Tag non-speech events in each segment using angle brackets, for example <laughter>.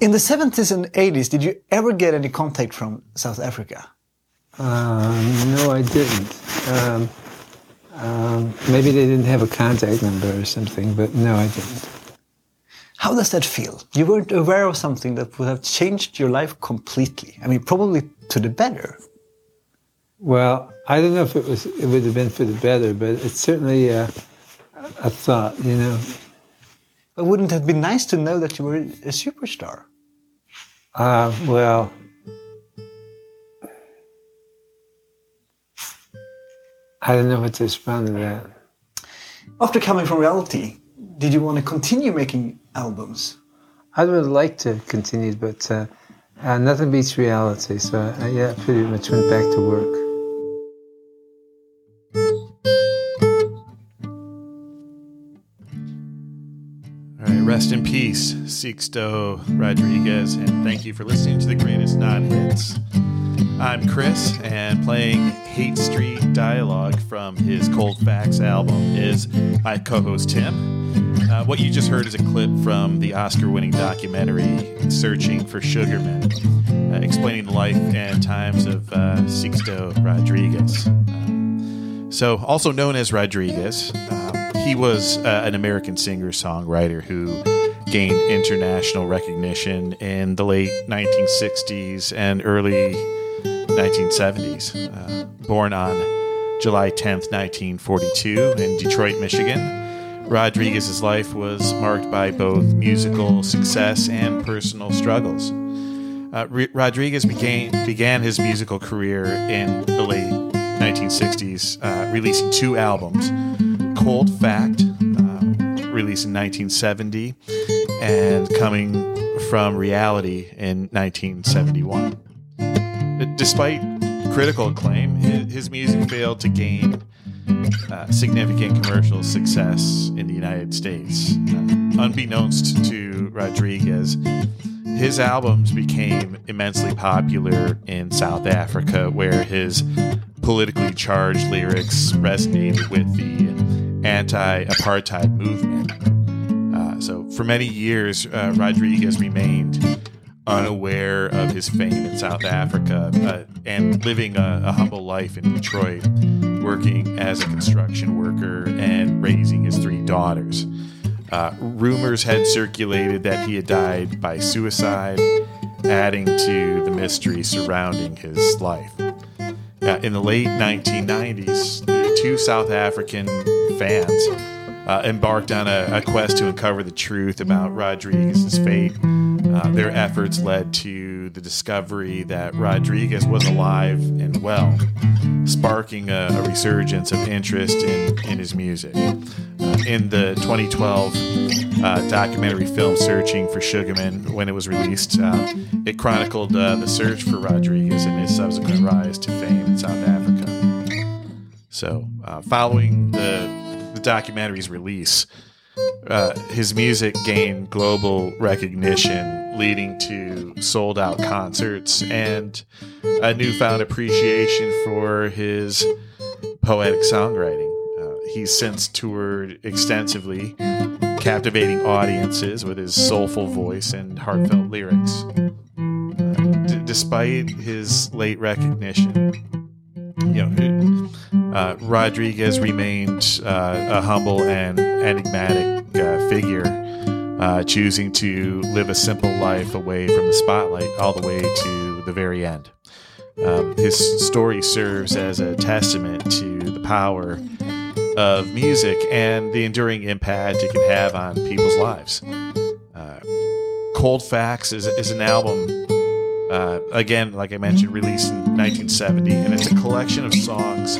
In the 70s and 80s, did you ever get any contact from South Africa? Um, no, I didn't. Um, um, maybe they didn't have a contact number or something, but no, I didn't. How does that feel? You weren't aware of something that would have changed your life completely. I mean, probably to the better. Well, I don't know if it was it would have been for the better, but it's certainly uh, a thought, you know. But wouldn't it have been nice to know that you were a superstar? Uh, well, I don't know what to respond to that. After coming from reality, did you want to continue making albums? I would like to continue, but uh, uh, nothing beats reality. So uh, yeah, pretty much went back to work. Peace, Sixto Rodriguez, and thank you for listening to the greatest non hits. I'm Chris, and playing Hate Street Dialogue from his Cold Facts album is my co host Tim. Uh, what you just heard is a clip from the Oscar winning documentary Searching for Sugarman, uh, explaining the life and times of uh, Sixto Rodriguez. Um, so, also known as Rodriguez, um, he was uh, an American singer songwriter who gained international recognition in the late 1960s and early 1970s. Uh, born on July 10th, 1942, in Detroit, Michigan, Rodriguez's life was marked by both musical success and personal struggles. Uh, Rodriguez began, began his musical career in the late 1960s, uh, releasing two albums Cold Fact, uh, released in 1970, and Coming from Reality in 1971. Despite critical acclaim, his music failed to gain uh, significant commercial success in the United States. Uh, unbeknownst to Rodriguez, his albums became immensely popular in South Africa, where his politically charged lyrics resonated with the anti apartheid movement. So, for many years, uh, Rodriguez remained unaware of his fame in South Africa uh, and living a, a, humble life in Detroit, working as a construction worker and raising his three daughters. Uh, rumors had circulated that he had died by suicide, adding to the mystery surrounding his life. Uh, in the late 1990s, two South African fans uh, embarked on a, a, quest to uncover the truth about Rodriguez's fate. Uh, their efforts led to the discovery that Rodriguez was alive and well, sparking a, a resurgence of interest in, in his music. Uh, in the 2012 uh, documentary film Searching for Sugarman, when it was released, uh, it chronicled uh, the search for Rodriguez and his subsequent rise to fame in South Africa. So, following the the documentary's release, uh, his music gained global recognition, leading to sold out concerts and a newfound appreciation for his poetic songwriting. Uh, he's since toured extensively, captivating audiences with his soulful voice and heartfelt lyrics. Uh, despite his late recognition, you know, uh, Rodriguez remained uh, a humble and enigmatic uh, figure, uh, choosing to live a simple life away from the spotlight all the way to the very end. Um, his story serves as a testament to the power of music and the enduring impact it can have on people's lives. Uh, Cold Facts is, is an album uh, again, like I mentioned, released in 1970, and it's a collection of songs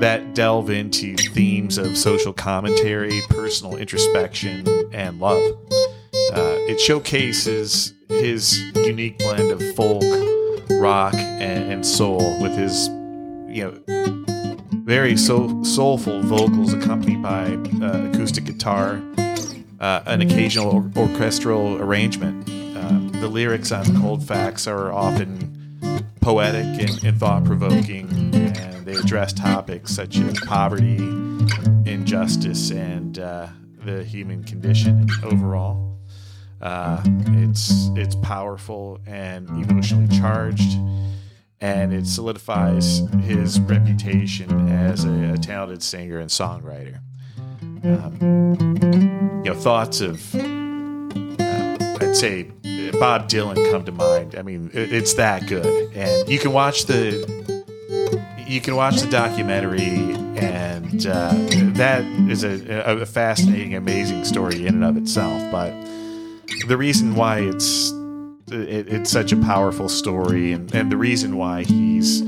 that delve into themes of social commentary, personal introspection, and love. Uh, it showcases his unique blend of folk, rock, and, and soul with his, you know, very soul, soulful vocals accompanied by uh, acoustic guitar, uh, an occasional or- orchestral arrangement the lyrics on Cold Facts are often poetic and, and thought provoking, they address topics such as poverty, injustice, and uh, the human condition overall. Uh, it's it's powerful and emotionally charged, and it solidifies his reputation as a, a talented singer and songwriter. Um, you know, thoughts of uh, I'd say Bob Dylan come to mind. I mean, it, it's that good, and you can watch the you can watch the documentary, and uh, that is a, a fascinating, amazing story in and of itself. But the reason why it's it, it's such a powerful story, and, and the reason why he's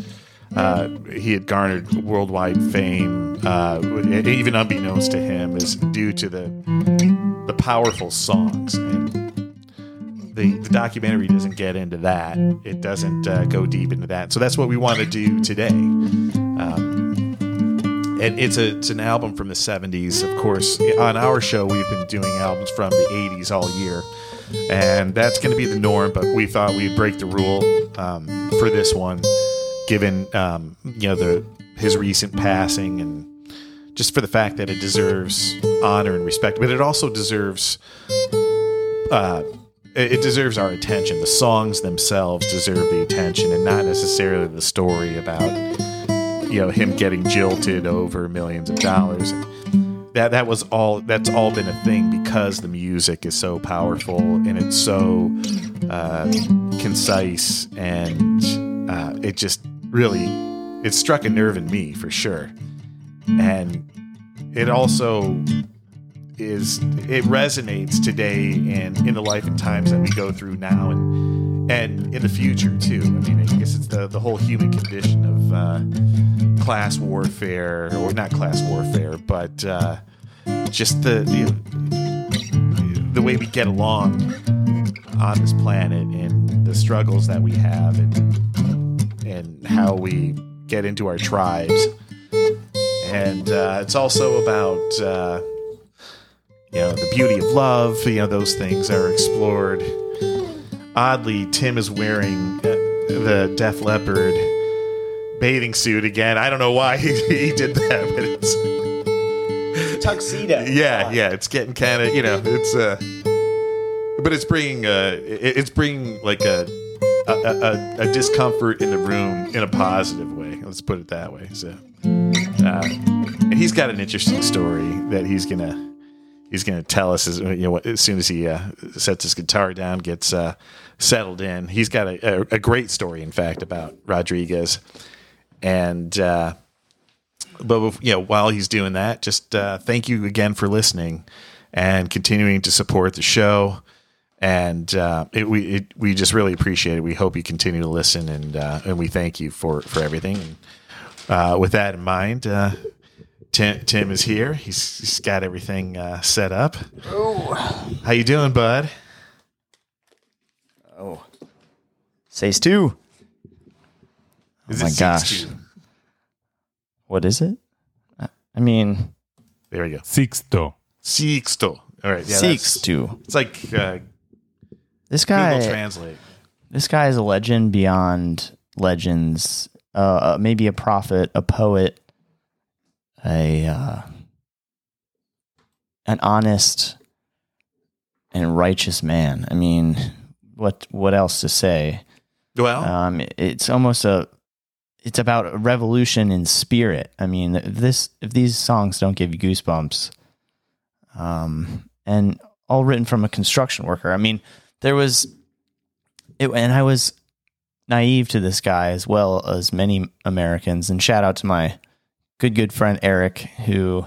uh, he had garnered worldwide fame, uh, even unbeknownst to him, is due to the the powerful songs. And the, the documentary doesn't get into that. It doesn't uh, go deep into that. So that's what we want to do today. Um, and it's a it's an album from the 70s. Of course, on our show, we've been doing albums from the 80s all year, and that's going to be the norm. But we thought we'd break the rule um, for this one, given um, you know the his recent passing and just for the fact that it deserves honor and respect, but it also deserves. Uh, it deserves our attention. The songs themselves deserve the attention, and not necessarily the story about you know him getting jilted over millions of dollars. That that was all. That's all been a thing because the music is so powerful and it's so uh, concise, and uh, it just really it struck a nerve in me for sure, and it also is it resonates today and in the life and times that we go through now and and in the future too. I mean, I guess it's the the whole human condition of uh, class warfare, or not class warfare, but uh, just the, the the way we get along on this planet and the struggles that we have and and how we get into our tribes. And uh, it's also about uh, you know the beauty of love you know those things are explored. Oddly tim is wearing uh, the Def Leppard bathing suit again. I don't know why <laughs> he, he did that but it's <laughs> tuxedo. yeah yeah it's getting kind of you know it's uh but it's bringing uh it- it's bringing like a a, a a discomfort in the room in a positive way. Let's put it that way. So uh, and he's got an interesting story that he's gonna he's going to tell us as you know as soon as he uh, sets his guitar down, gets uh, settled in. He's got a, a, a great story, in fact, about Rodriguez, and uh, but you know while he's doing that, just uh, thank you again for listening and continuing to support the show. And uh, it, we it, we just really appreciate it. We hope you continue to listen, and uh, and we thank you for for everything. And with that in mind, Tim, Tim is here. He's, he's got everything uh, set up. Oh, how you doing, bud? Oh, Says two. Is my gosh. 6'2"? What is it? I- I mean, There we go. Sixto. Sixto. All right. Yeah, six that's- It's like uh, This Google guy, Translate. this guy is a legend beyond legends. Uh, uh, maybe a prophet, a poet, a uh, an honest and righteous man. I mean, what what else to say? Well, Um, it's almost a it's about a revolution in spirit. I mean, if this if these songs don't give you goosebumps, um, and all written from a construction worker. I mean, there was it, and I was naive to this guy as well as many Americans. And shout out to my good good friend Eric, who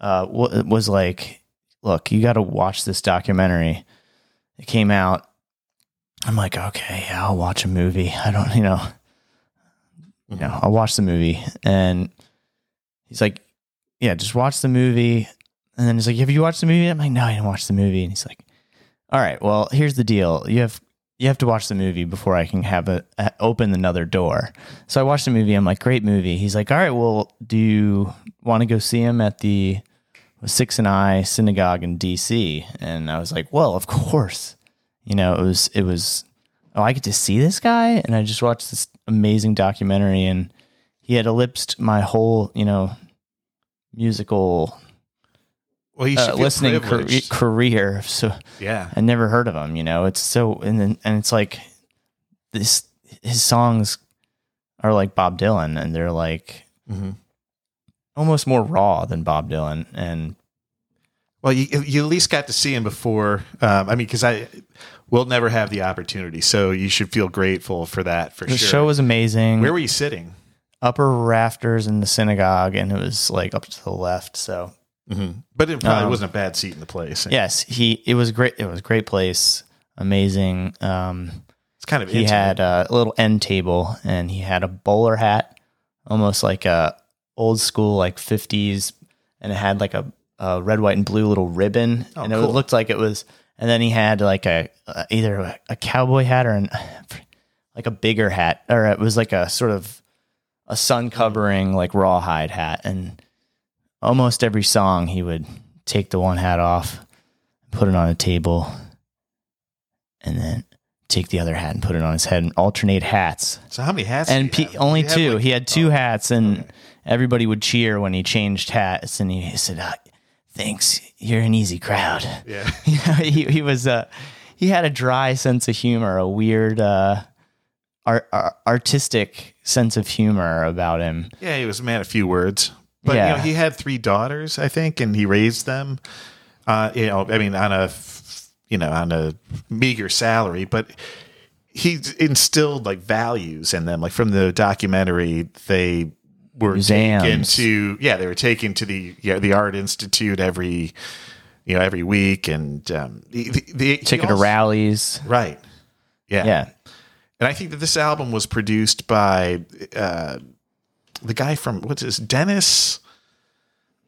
uh, w- was like, "Look, you got to watch this documentary." It came out. I'm like, okay, yeah, I'll watch a movie. I don't, you know, you know, I'll watch the movie. And he's like, yeah, just watch the movie. And then he's like, have you watched the movie? I'm like, no, I didn't watch the movie. And he's like, all right, well, here's the deal. You have you have to watch the movie before I can have a, a open another door. So I watched the movie. I'm like, great movie. He's like, all right, well, do you want to go see him at the Six and I synagogue in D.C.? And I was like, well, of course. You know, it was it was. Oh, I get to see this guy, and I just watched this amazing documentary, and he had ellipsed my whole, you know, musical Well, uh, listening privileged. career. So Yeah. I never heard of him. You know, it's so and then and it's like this. His songs are like Bob Dylan, and they're like Mhm. almost more raw than Bob Dylan. And Well, you, you at least got to see him before. Um, I mean, because I will never have the opportunity, so you should feel grateful for that for the sure. The show was amazing. Where were you sitting? upper rafters in the synagogue, and it was like up to the left. So Mm-hmm. But it probably Um, wasn't a bad seat in the place. yes, he it was great. It was a great place, amazing. Um, it's kind of he intimate. had a little end table, and he had a bowler hat, almost like a old school like fifties, and it had like a, a red, white, and blue little ribbon, Oh, and it cool. looked like it was. And then he had like a uh, either a, a cowboy hat or an <laughs> like a bigger hat, or it was like a sort of a sun covering like rawhide hat, and almost every song he would take the one hat off, put it on a table, and then take the other hat and put it on his head and alternate hats. So how many hats? and did he pe- have? only two. have, like- he had two oh, hats, and okay. everybody would cheer when he changed hats. And he said, uh, "Thanks, you're an easy crowd." Yeah. <laughs> you know, he he was uh, he had a dry sense of humor, a weird uh, art, ar- artistic sense of humor about him. Yeah, he was a man of few words. But you know, he had three daughters, I think, and he raised them. Uh, you know, I mean, on a you know on a meager salary, but he instilled like values in them. Like from the documentary, they were taken to yeah, they were taken to the yeah the art institute every you know every week, and um, the, the, the, he Ticket to rallies. right? Yeah, Yeah, and I think that this album was produced by uh, the guy from what's his Dennis.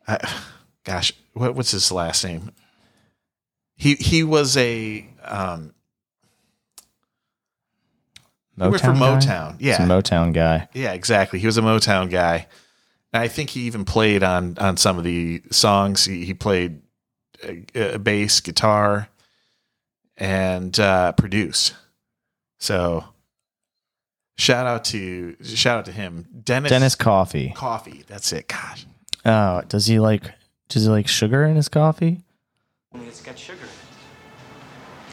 Uh, gosh, what, what's his last name? He he was a um, he worked for Motown guy? Motown. A Yeah, Motown guy. yeah, exactly. He was a Motown guy. And I think he even played on on some of the songs. He, he played a, a bass, guitar, and uh, produced. So, shout out to shout out to him, Dennis Dennis Coffey. Coffey. That's it. Gosh, Oh, does he like? Does he like sugar in his coffee? Only It's got sugar in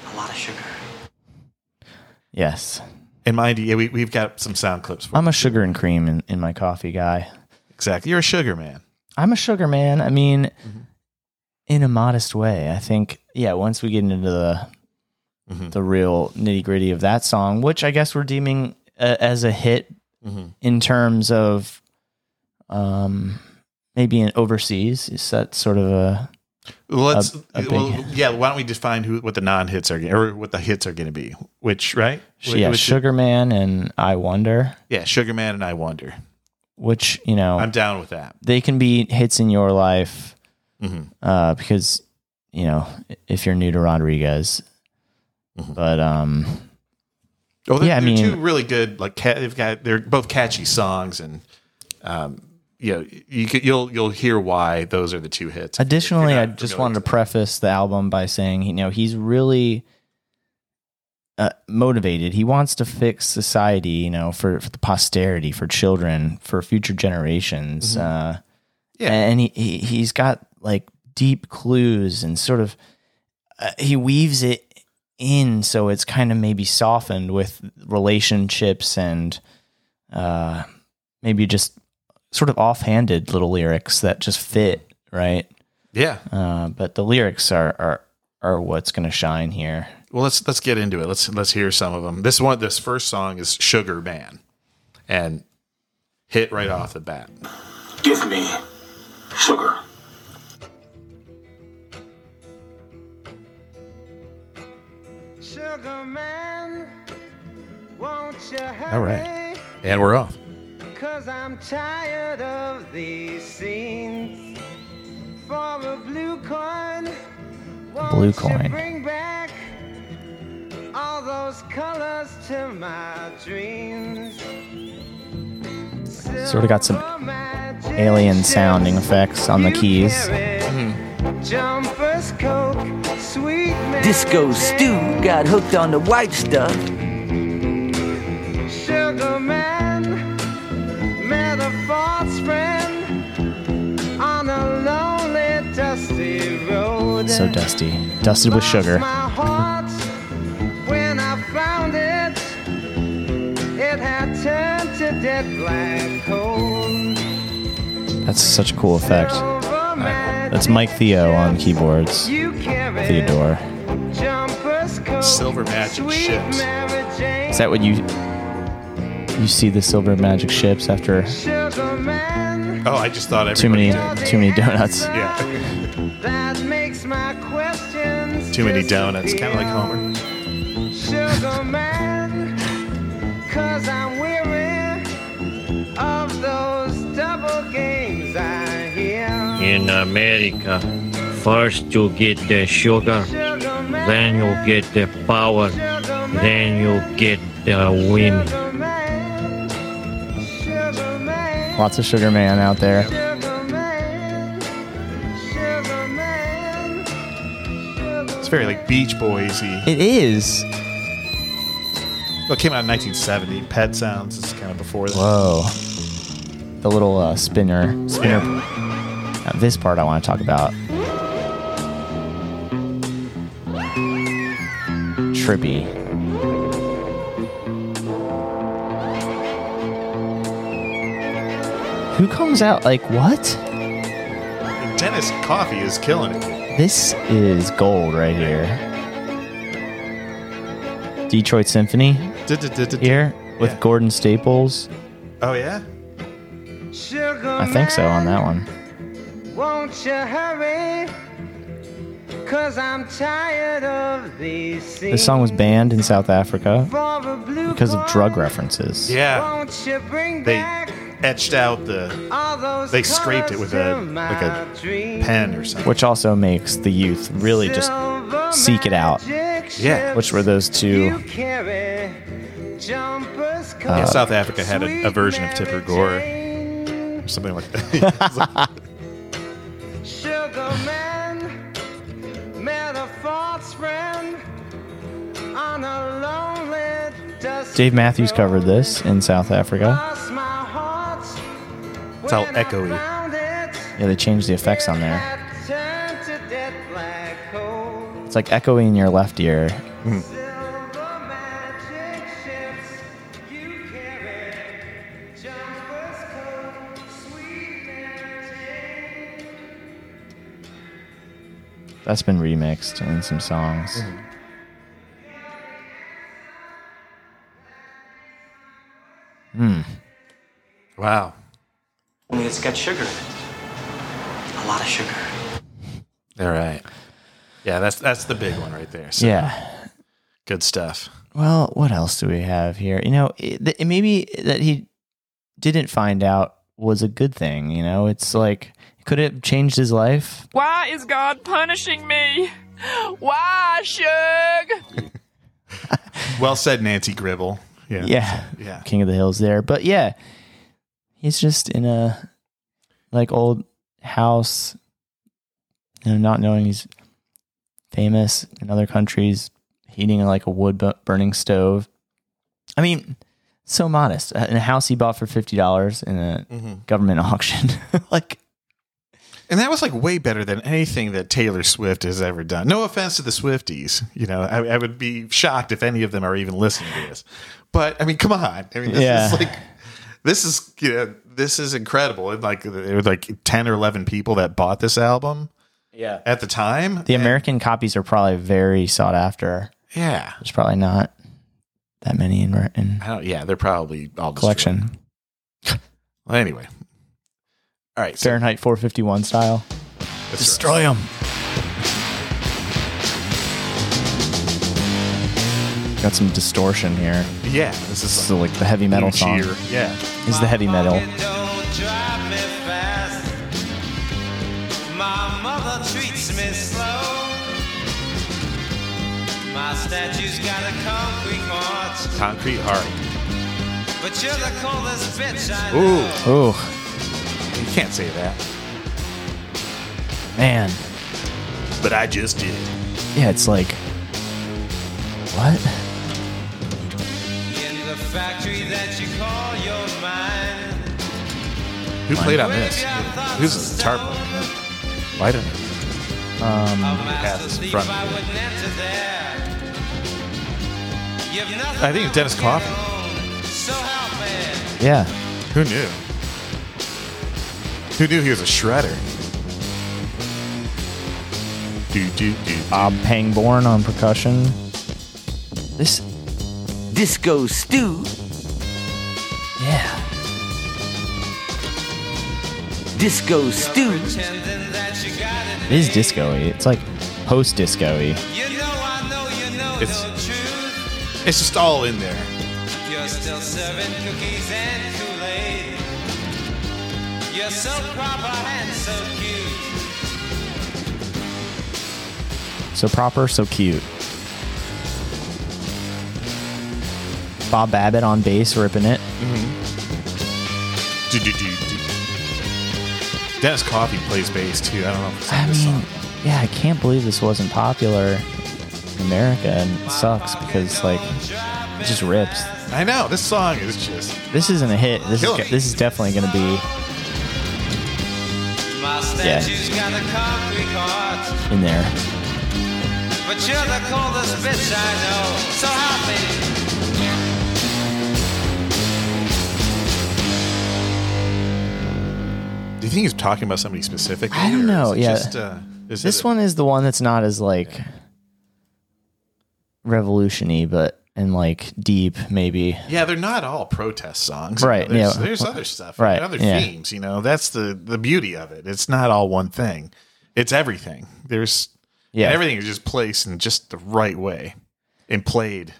it. A lot of sugar. Yes, and mind you, yeah, we we've got some sound clips. For I'm a sugar and cream in, in my coffee guy. exactly. You're a sugar man. I'm a sugar man. I mean, in a modest way. I think, yeah, once we get into the Mhm. the real nitty gritty of that song, which I guess we're deeming uh, as a hit Mhm. in terms of um, maybe in overseas. Is that sort of a let's A- a well, yeah. Why don't we define who what the non hits are or what the hits are going to be? Which right? Yeah, which- Sugar Man and I Wonder, Yeah, Sugar Man and I Wonder. which you know I'm down with that. they can be hits in your life Mhm. uh, because you know if you're new to Rodriguez, Mhm. but um, Oh, they're, Yeah, I they're mean- two really good. Like ca- they've got they're both catchy songs, and um, you know you could, you'll you'll hear why those are the two hits. Additionally, I just wanted to preface the album by saying, you know, he's really uh, motivated. He wants to fix society, you know, for, for the posterity, for children, for future generations. Uh, Mm-hmm. Yeah. and he, he he's got like deep clues and sort of uh, he weaves it in so it's kind of maybe softened with relationships and uh, maybe just sort of offhanded little lyrics that just fit right. Yeah. Uh, but the lyrics are are are what's going to shine here. Well, let's let's get into it. Let's let's hear some of them. This one, this first song is Sugar Man, and hit right off the bat. Give me sugar. All right. And we're off. Cause I'm tired of these scenes. For a blue coin, won't Blue you coin. bring back all those colors to my dreams? Sort of got some alien sounding effects on the keys. carry. Jumpers, Disco Mary Stew got hooked on the white stuff. Sugar man met a false friend on a lonely, dusty road. so dusty. Dusted with sugar. That's such a cool effect. That's Mike Theo on keyboards. you. Theodore. Silver magic sweet ships. Is that what you you see the silver magic ships after Oh, I just thought too everybody many did. too many donuts? Yeah, <laughs> that makes my questions too many donuts. Kind of like Homer. In America, first you get the sugar, Sugar then you get the power, then you get the women. sugar man, sugar man. Lots of sugar man out there. Sugar man, sugar man, sugar It's very like Beach Boysy. It is. Well, it came out in 1970. Pet Sounds is kind of before that. Whoa. The little uh, spinner. Spinner. Now, this part I want to talk about. Trippy. Who comes out like what? Dennis Coffey is killing it. This is gold right here. Detroit Symphony here with Gordon Staples. Oh yeah. Sugar I think so on that one. Won't you hurry? Cause I'm tired of these scenes. This song was banned in South Africa For a blue because of drug references. Yeah. Won't you bring They back etched out the all those they scraped it with a- to like a my pen or something. Which also makes the youth really just seek it out. Yeah. Which were those two? carry. Jumpers Yeah, Uh, South Africa had a, a version of Tipper Gore Jane. Or something like that. <laughs> <laughs> Sugar man met a false friend on a lonely Dave Matthews covered this in South Africa. Lost my It's all echoey. Yeah, they changed the effects on there. It had turned to dead black coal. It's like echoing in your left ear. Silver That's been remixed in some songs. Hmm. wow. Only it's got sugar in it. A lot of sugar. All right. Yeah, that's that's the big one right there. So Yeah. good stuff. Well, what else do we have here? You know, it, th- maybe that he didn't find out was a good thing. You know, it's like could it have changed his life? Why is God punishing me? Why, Shug? <laughs> Well said, Nancy Gribble. Yeah. Yeah, Yeah. King of the Hills there. But yeah, he's just in a like old house, you know, not knowing he's famous in other countries, heating like a wood burning stove. I mean, so modest. Uh, In a house he bought for fifty dollars in a Mhm. government <laughs> auction, like And that was like way better than anything that Taylor Swift has ever done. No offense to the Swifties. You know, I, I would be shocked if any of them are even listening to this. But I mean, come on. I mean, this Yeah. is like, this is, you know, this is incredible. And like, there were like 10 or 11 people that bought this album yeah. at the time. The American copies are probably very sought after. Yeah. There's probably not that many in, in I don't, yeah, they're probably all collection. Well, anyway. All right. So Fahrenheit 451 style. that's. Destroy them. Got some distortion here. Yeah. This This is is like the heavy metal Blue song. Cheer. Yeah. This is the heavy metal. Don't drive me fast. My mother treats me slow. My statue's got a concrete march, Concrete Heart. but you're the coolest bitch I know. Ooh. Ooh, You can't say that. man. But I just did. Yeah, it's like, what? In the factory that you call your mind. Who played on this? Who's the guitar player? I don't know. Um, has this in front of me. I think it's Dennis Coffey. yeah. Who knew? Who knew he was a shredder? Do do do. Bob Pangborn on percussion. This, Disco Stew. yeah. Disco Stew. It is disco-y. It's like post-disco-y. It's it's just all in there. You're still serving cookies and Kool-Aid. You're so proper and so cute. So proper, so cute. Bob Babbitt on bass ripping it. Mm-hmm. Do do do do. Dennis Coffey plays bass too. I don't know if it's on I mean, song. yeah, I can't believe this wasn't popular in America, and it sucks because like it just rips. I know this song is just This isn't a hit. This is it. this is definitely going to be My Yeah. statue's got a concrete heart. in there. But you're the coldest bitch I know. So happy. Do you think he's talking about somebody specific? I don't know, yeah. Just, uh, is This it- one is the one that's not as like revolutiony, but and like deep maybe. Yeah, they're not all protest songs. Right, You know, there's, yeah. there's other stuff. Right, Other yeah. themes. You know, that's the the beauty of it. It's not all one thing. It's everything. There's Yeah. everything is just placed in just the right way and played.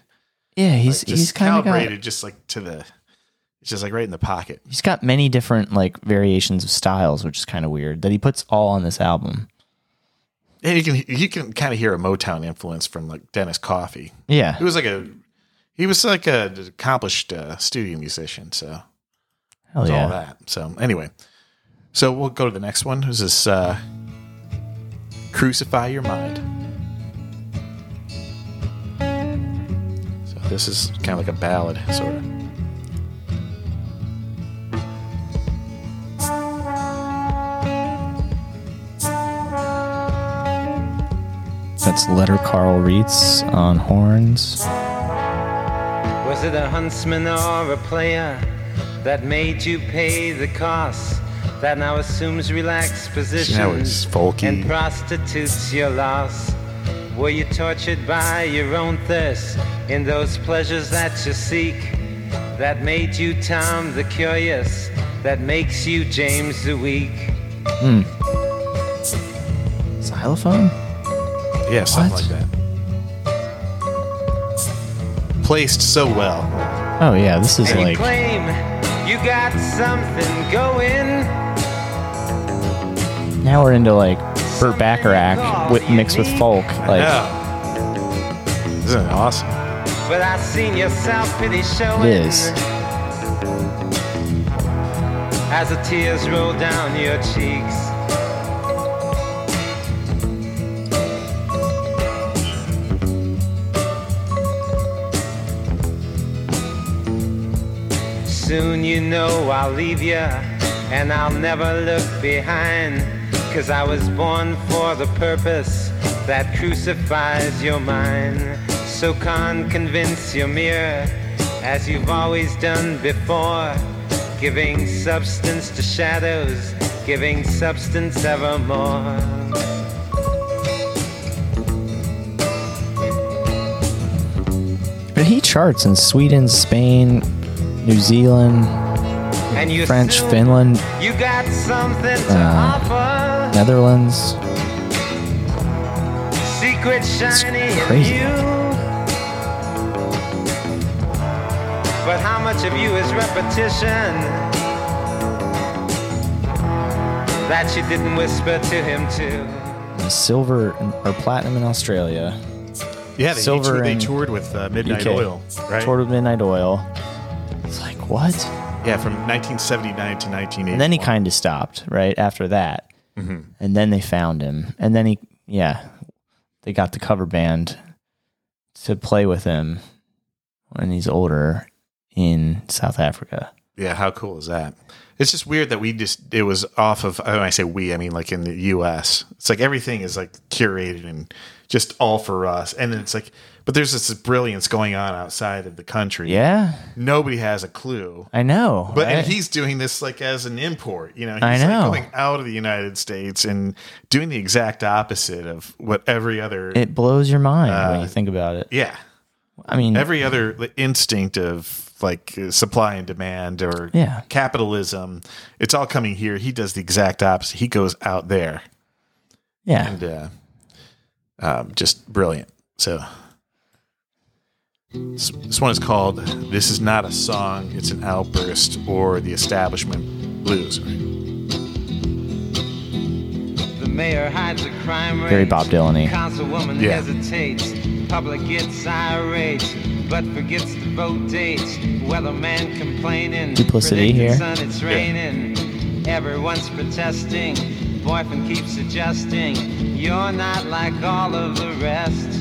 Yeah, he's Like, he's kind of got calibrated just like to the. It's just like right in the pocket. he's got many different like variations of styles, which is kind of weird that he puts all on this album. And you can you can kind of hear a Motown influence from like Dennis Coffey. Yeah, it was like a he was like a accomplished uh, studio musician. So hell yeah. all that. So anyway, so we'll go to the next one. This is uh, "Crucify Your Mind." So this is kind of like a ballad, sort of. That's letter Carl Raetz on horns. Was it a huntsman or a player that made you pay the cost? That now assumes relaxed positions and prostitutes your loss. Were you tortured by your own thirst in those pleasures that you seek? That made you Tom the Curious, that makes you James the Weak. Hmm. Xylophone? Yeah, something What? like that. Placed so well. Oh yeah, this is And you like claim you got something going. now we're into like Burt Bacharach with, mixed with folk. Like yeah. Isn't it awesome? But I seen your self-pity showing it is. as the tears roll down your cheeks. Soon you know I'll leave you and I'll never look behind. Cause I was born for the purpose that crucifies your mind. So can't convince your mirror as you've always done before. Giving substance to shadows, giving substance evermore. But he charts in Sweden, Spain, New Zealand, And you French, Finland, You got something to Uh, offer. Netherlands. Secret shiny crazy. in you. But how much of you is repetition? That you didn't whisper to him too. Silver or platinum in Australia. Yeah, they, Silver toured, they toured with uh, Midnight UK. Oil, right? Toured with Midnight Oil. What? Yeah, from 1979 to 1980. And then he kind of stopped right after that. Mm-hmm. And then they found him. And then he, yeah, they got the cover band to play with him when he's older in South Africa. Yeah, how cool is that? It's just weird that we just it was off of. When I say we, I mean like in the U.S. It's like everything is like curated and just all for us, and then it's like, but there's this brilliance going on outside of the country. Yeah, nobody has a clue. I know. But I- and he's doing this like as an import, you know. He's I know. Like going out of the United States and doing the exact opposite of what every other. it blows your mind when Uh, you think about it. yeah, I mean, every other instinct of like uh, supply and demand or Yeah. capitalism, it's all coming here. He does the exact opposite. He goes out there yeah, and uh, um, just brilliant. So. This this one is called "This Is Not a Song; It's an Outburst" or "The Establishment Blues." The mayor hides a crime rate. Very Bob Dylan-y. Councilwoman Yeah. hesitates. Public gets irate, but forgets the vote dates. Weatherman complaining. Duplicity here. Sun, it's raining. Everyone's protesting. Boyfriend keeps suggesting you're not like all of the rest.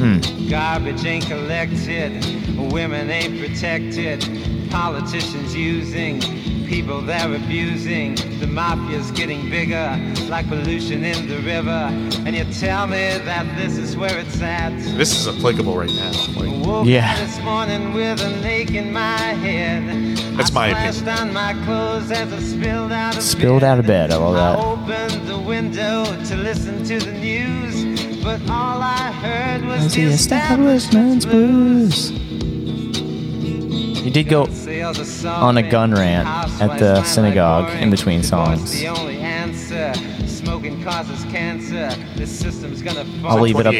Hmm. Garbage ain't collected, women ain't protected, politicians using people they're abusing. The mafia's getting bigger, like pollution in the river. And you tell me that this is where it's at. This is applicable right now. Like, Woke Yeah. this morning with an ache in my head. That's I my splashed opinion. on my clothes as I spilled out of spilled bed. out of bed. I love I that. opened the window to listen to the news, but all I heard was It's the the establishment's blues. He did go on a gun rant at the synagogue in between songs. The only answer, smoking causes cancer. This system's gonna fall. I'll leave it up.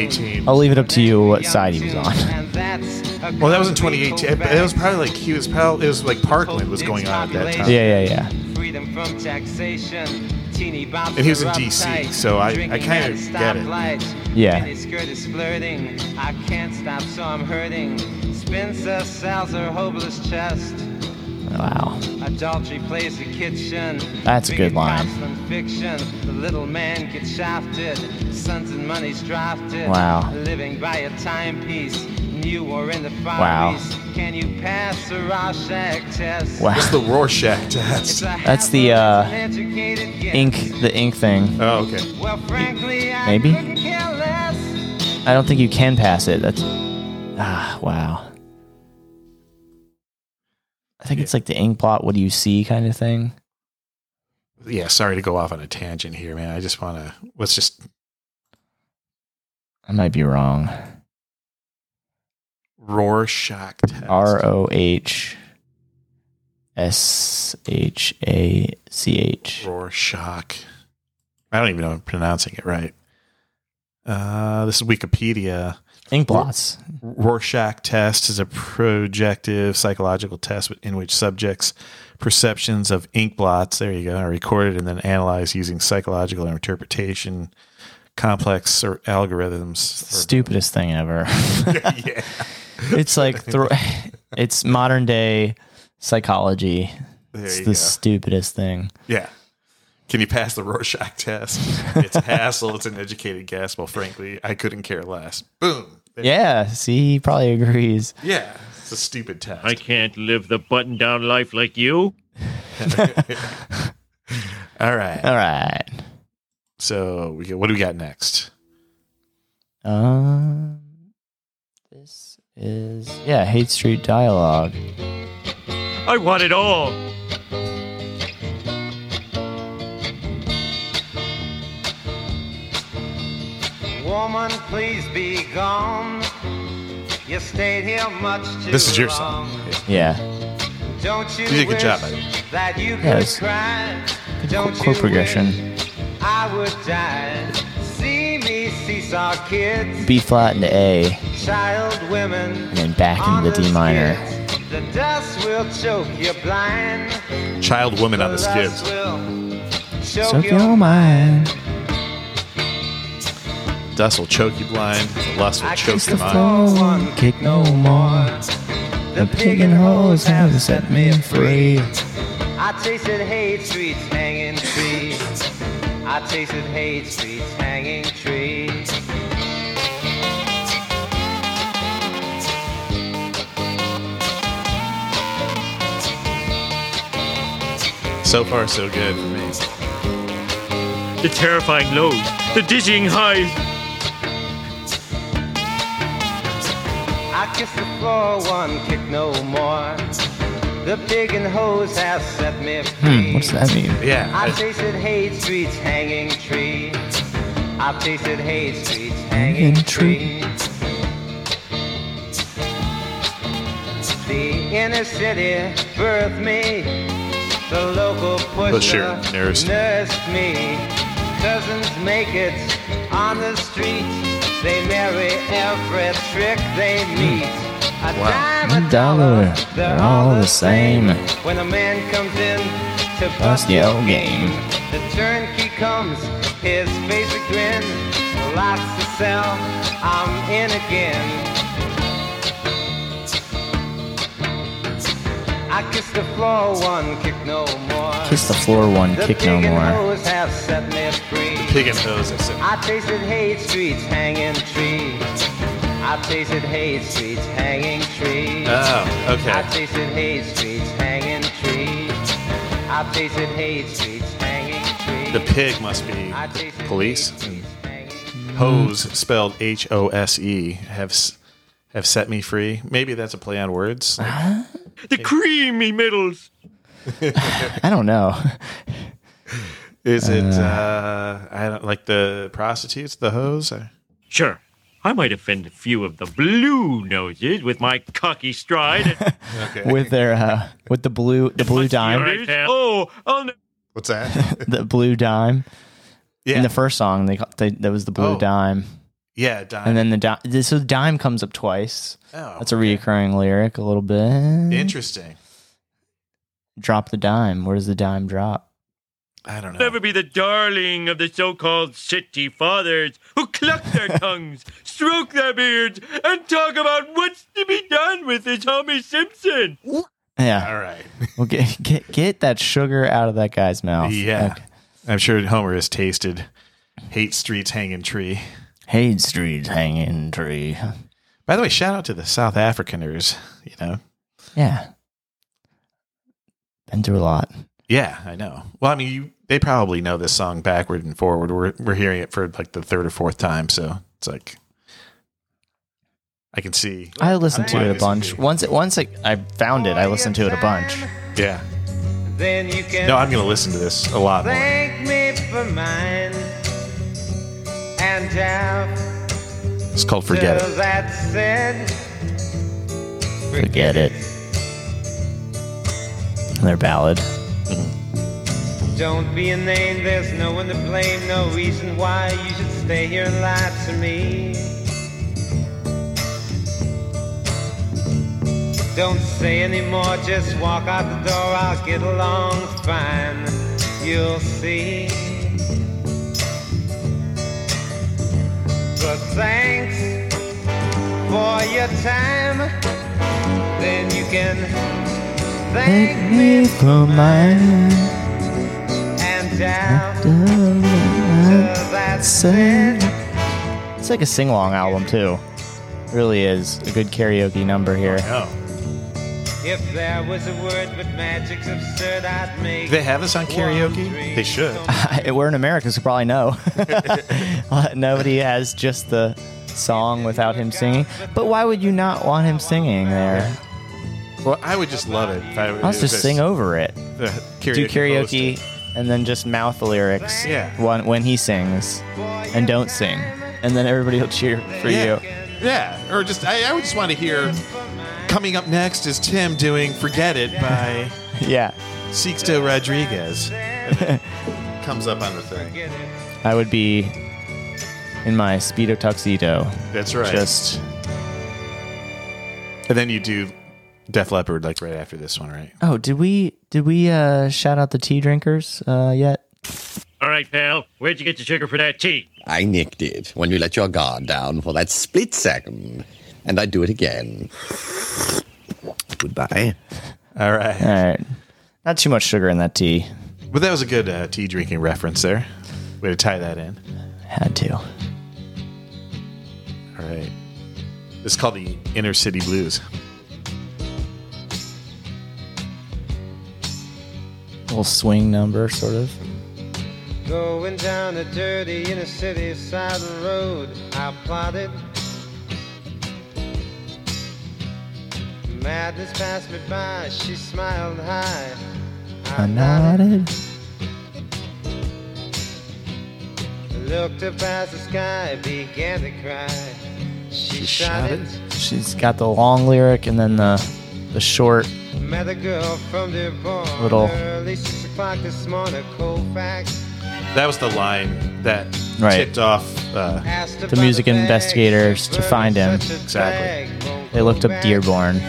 I'll leave it up to you what side he was on. And that's <laughs> a well, that was in 2018. It, it was probably like he was probably it was like Parkland was going on at that time. Yeah, yeah, yeah. Freedom from taxation. Teeny And he was in DC, uptight, so I- I drinking kinda get it. stoplight. Yeah. Miniskirt is flirting. I can't stop, so I'm hurting. Spencer sells her hopeless chest. Wow. Adultery plays the kitchen. That's a good line. Fiction. The little man gets shafted. Sons and money's drafted. Wow. Living by a timepiece. New or in the far Wow. Can you pass the Rorschach test? Wow. It's the Rorschach test. That's the uh, ink, the ink thing. Oh, okay. Well, frankly, I Maybe? couldn't less. I don't think you can pass it. That's ah wow. I think it's like the ink blot. What do you see, kind of thing. Yeah, sorry to go off on a tangent here, man. I just want to let's just I might be wrong. Rorschach test. R O H S H A C H. Rorschach. I don't even know if I'm pronouncing it right. Uh, this is Wikipedia. Ink blots. Rorschach test is a projective psychological test in which subjects' perceptions of ink blots, there you go, are recorded and then analyzed using psychological interpretation, complex or algorithms. Stupidest thing ever. <laughs> yeah. <laughs> <laughs> it's like thro- <laughs> <laughs> it's modern day psychology. There it's the go. stupidest thing. Yeah. Can you pass the Rorschach test? It's a hassle. It's an educated guess. Well, frankly, I couldn't care less. Boom. There- Yeah, see, he probably agrees. Yeah. It's a stupid test. I can't live the button down life like you. All right. All right. So we get, what do we got next? Um, this is yeah, Hate Street Dialogue. I want it all. Woman, please be gone. You stayed here much too This is your long. song. Yeah, Don't you You did a good wish job, buddy. that you could Yes. cry? Don't chord you progression. wish I would die. B flat into A, child women, and then back on into the D minor. The dust will choke you blind. Child woman on the skids. will choke your your mind. Dust will choke you blind. The lust will I choke kiss your the mind. floor, one Kick no more. The pig and hoes have set me free. I tasted hate streets hanging trees. I tasted hate streets hanging trees. So far, so good for me. The terrifying lows, the dizzying highs. I kiss the floor, one kick no more. The pig and hose have set me free. Hmm, what's that mean? Yeah. I tasted Hate Street's hanging tree. I tasted Hate Street's hanging tree. The inner city birthed me. The local Well, sure, pusher nursed. nursed me. Cousins make it on the street. They marry every trick they meet. A dime, a A dollar, dollar, they're all the same. When a man comes in to Bust bust your your game. game, the turnkey comes, his face a grin. Lots to sell, I'm in again. I kiss the floor, one kick no more. Kiss the floor one, The kick no pig and more. hose have set me free. Pig and hose. I said. I tasted Hate Street's hanging tree. I tasted Hate Street's hanging tree. Oh, I okay. tasted Hate Street's hanging tree. I tasted Hate Street's hanging tree. The pig must be police. Hate Street's hanging Hose, spelled H O S E, have have set me free. Maybe that's a play on words. The creamy middles. <laughs> I don't know. Is it uh, I don't like the prostitutes, the hose? Or- Sure, I might offend a few of the blue noses with my cocky stride. <laughs> Okay. with their uh, with the blue the blue dime, Right, oh, I'll <laughs> What's that? the blue dime. yeah. In the first song, they, they that was the blue Oh. dime, yeah, dime. and then the dime. So dime comes up twice. oh, That's a reoccurring lyric. A little bit. interesting. Drop the dime. Where does the dime drop? I don't know. never be the darling of the so-called city fathers who cluck their <laughs> tongues, stroke their beards, and talk about what's to be done with this Homer Simpson. Yeah. All right. Well, get get get that sugar out of that guy's mouth. Yeah. Okay. I'm sure Homer has tasted Hate Street's hanging tree. Hate streets hanging tree. By the way, shout out to the South Africaners. You know, Yeah. Been through a lot. Yeah, I know. Well, I mean, you, they probably know this song backward and forward. We're we're hearing it for like the third or fourth time, so it's like I can see. I listened to it a bunch. to- Once it once I, I found it, I listened to it a bunch. Yeah. Then you can No, I'm going to listen to this a lot more. thank me for mine. And have It's called Forget till It. that said, Forget it. Their ballad. Don't be a name, there's no one to blame, no reason why you should stay here and lie to me. Don't say anymore, just walk out the door, I'll get along fine. You'll see. But thanks for your time, then you can thank me for mine. and down to that said. It's like a sing along album, too. Really is a good karaoke number here. Oh. If there was a word but magic's absurd, I'd make. Do they have this on karaoke? They should. <laughs> We're in America, so probably know. <laughs> Nobody has just the song without him singing. But why would you not want him singing there? Well, I would just love it. If I, I'll just sing over it. The karaoke Do host. karaoke and then just mouth the lyrics Yeah. when, when he sings and don't sing. And then everybody will cheer for yeah. you. Yeah, or just I, I would just want to hear. Coming up next is Tim doing "Forget It" by <laughs> Yeah. Sixto Rodriguez. <laughs> Comes up on the thing. I would be in my Speedo tuxedo. That's right. Just, And then you do Def Leppard like right after this one, right? oh, did we, did we, uh, shout out the tea drinkers, uh, yet? All right, pal, where'd you get the sugar for that tea? I nicked it when you let your guard down for that split second. And I'd do it again. Goodbye. All right. All right. Not too much sugar in that tea. But that was a good uh, tea drinking reference there. Way to tie that in. Had to. All right. This is called the Inner City Blues. Little swing number, sort of. Going down the dirty inner city side of the road, I plotted. Madness passed me by, she smiled high. I nodded. Looked up as the sky began to cry. She, shouted. She's got the long lyric and then the the short. Met a girl from Dearborn. Little- Early six o'clock this morning, cold fact. That was the line that Right. tipped off uh, The music investigators to find him. exactly They looked up Dearborn.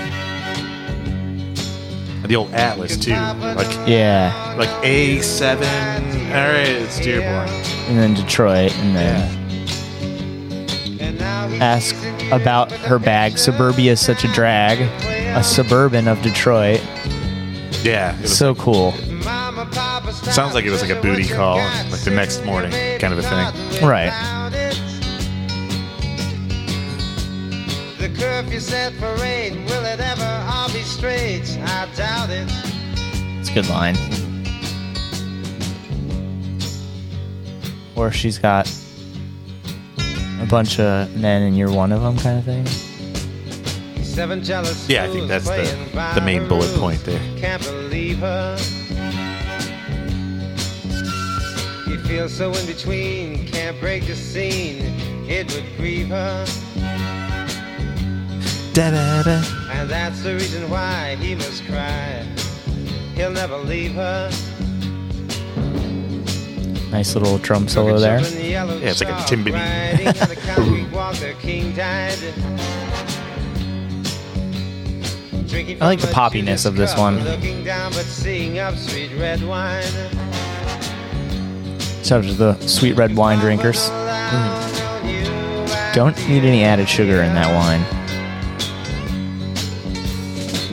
the old atlas too. Like Yeah. like A seven. All right, it's Dearborn. And then Detroit, and then ask about her bag. Suburbia is such a drag. A suburban of Detroit. Yeah, it was So cool. Sounds like it was like a booty call, like the next morning kind of a thing. Right. The curfew set for rain. Will it ever all be straight? I doubt it. It's a good line. Or she's got a bunch of men and you're one of them kind of thing. Seven jealous Yeah, I think that's the the main the bullet point there. Can't believe her. You feel so in between, can't break the scene. It would grieve her, Da-da-da. and that's the reason why he must cry. He'll never leave her. Nice little drum solo there. Yeah, it's like a timpani. <laughs> I like the from poppiness of this one. Looking down, but seeing up sweet red wine. Shout out to the sweet red wine drinkers. Mm. Don't need any added sugar in that wine.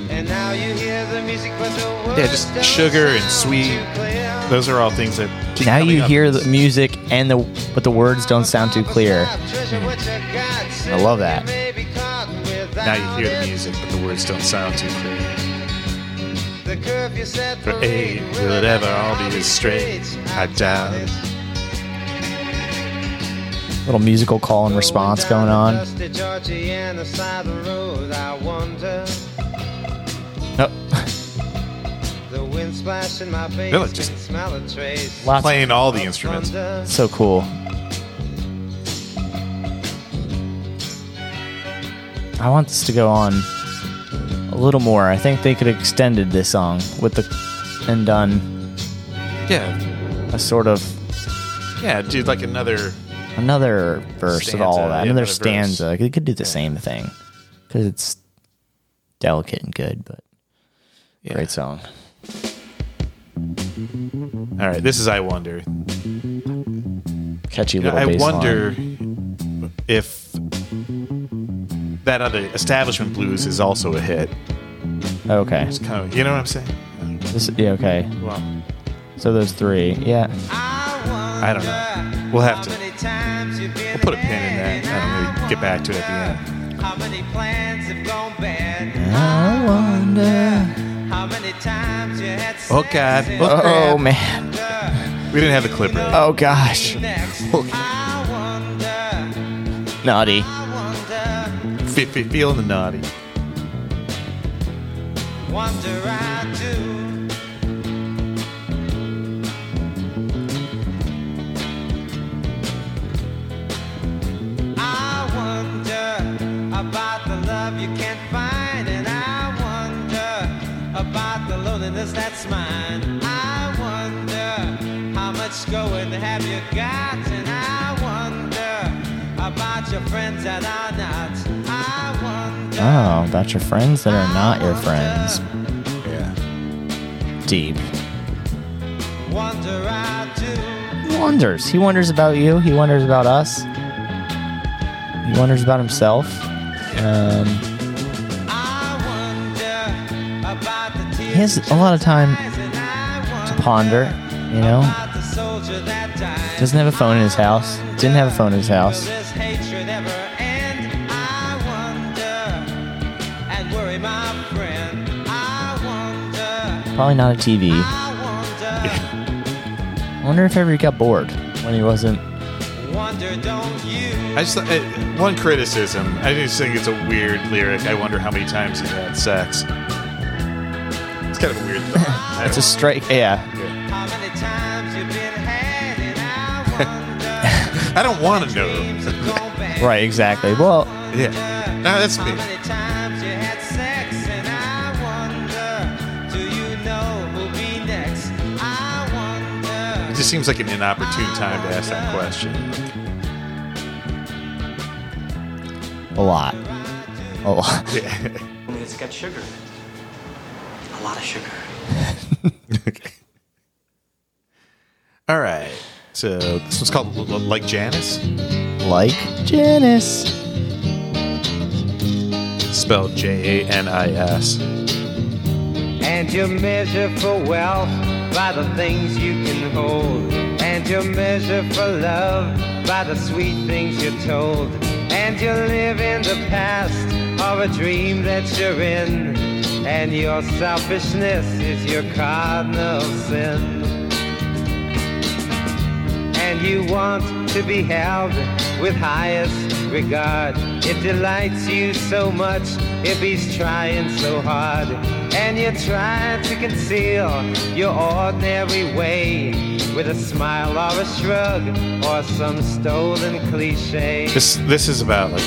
And now you hear the music, but the words Yeah, just sugar and sweet. Those are all things that keep Now you hear the music and the but the words don't sound too clear. I love that. Now you hear the music, but the words don't sound too clear. The curfew set For A, will it ever all be as straight? I doubt it. Little musical call and response going on. Dusty Georgiana side of the road, Nope. The wind splash <laughs> my face, Really, just smell a trace. Lots Playing all the instruments. so cool. I want this to go on a little more. I think they could have extended this song with the and done Yeah, a sort of yeah, dude, like another. another verse of all Stanza, that, yeah, another another verse. stanza. Like, They could do the same thing because it's delicate and good, but great song. All right, this is I wonder. Catchy You know, little I bass wonder if that other establishment blues is also a hit. Okay. It's kind of, you know what I'm saying? This, yeah, okay. Well, So those three, yeah. I don't know. We'll have to. We'll put a pin in that. and maybe get back to it at the end. How many plans have gone bad? I wonder. How many times you had Oh God! Oh, Oh crap. man. We didn't have the clip ready. Oh gosh. Oh, Naughty. Fe- fe- feeling the naughty. wonder I do. I wonder about the love you can't find, and I wonder about the loneliness that's mine. I wonder how much going have you got, and I wonder about your friends that are not. Oh, about your friends that are not your friends. Yeah. Deep. Wonder I do. Wonders. He wonders about you. He wonders about us. He wonders about himself. Um, he has a lot of time to ponder, you know? Doesn't have a phone in his house. Didn't have a phone in his house. Probably not a TV. I wonder I wonder if ever he got bored when he wasn't. I just uh, one criticism. I just think it's a weird lyric. I wonder how many times he had sex. It's kind of a weird thought. <laughs> It's a strike. Yeah. I don't want to know. <laughs> Right. Exactly. Well. Yeah. No, that's me. Just seems like an inopportune time to ask that question. A lot. A lot. It's got sugar. A lot of sugar. okay. <laughs> All right. So this one's called L- L- Like Janis. Like Janis. Spelled J A N I S. And you measure for wealth by the things you can hold. And you measure for love by the sweet things you're told. And you live in the past of a dream that you're in. And your selfishness is your cardinal sin. And you want to be held with highest regard. It delights you so much if he's trying so hard. And you try to conceal your ordinary way with a smile or a shrug or some stolen cliche. This this is about like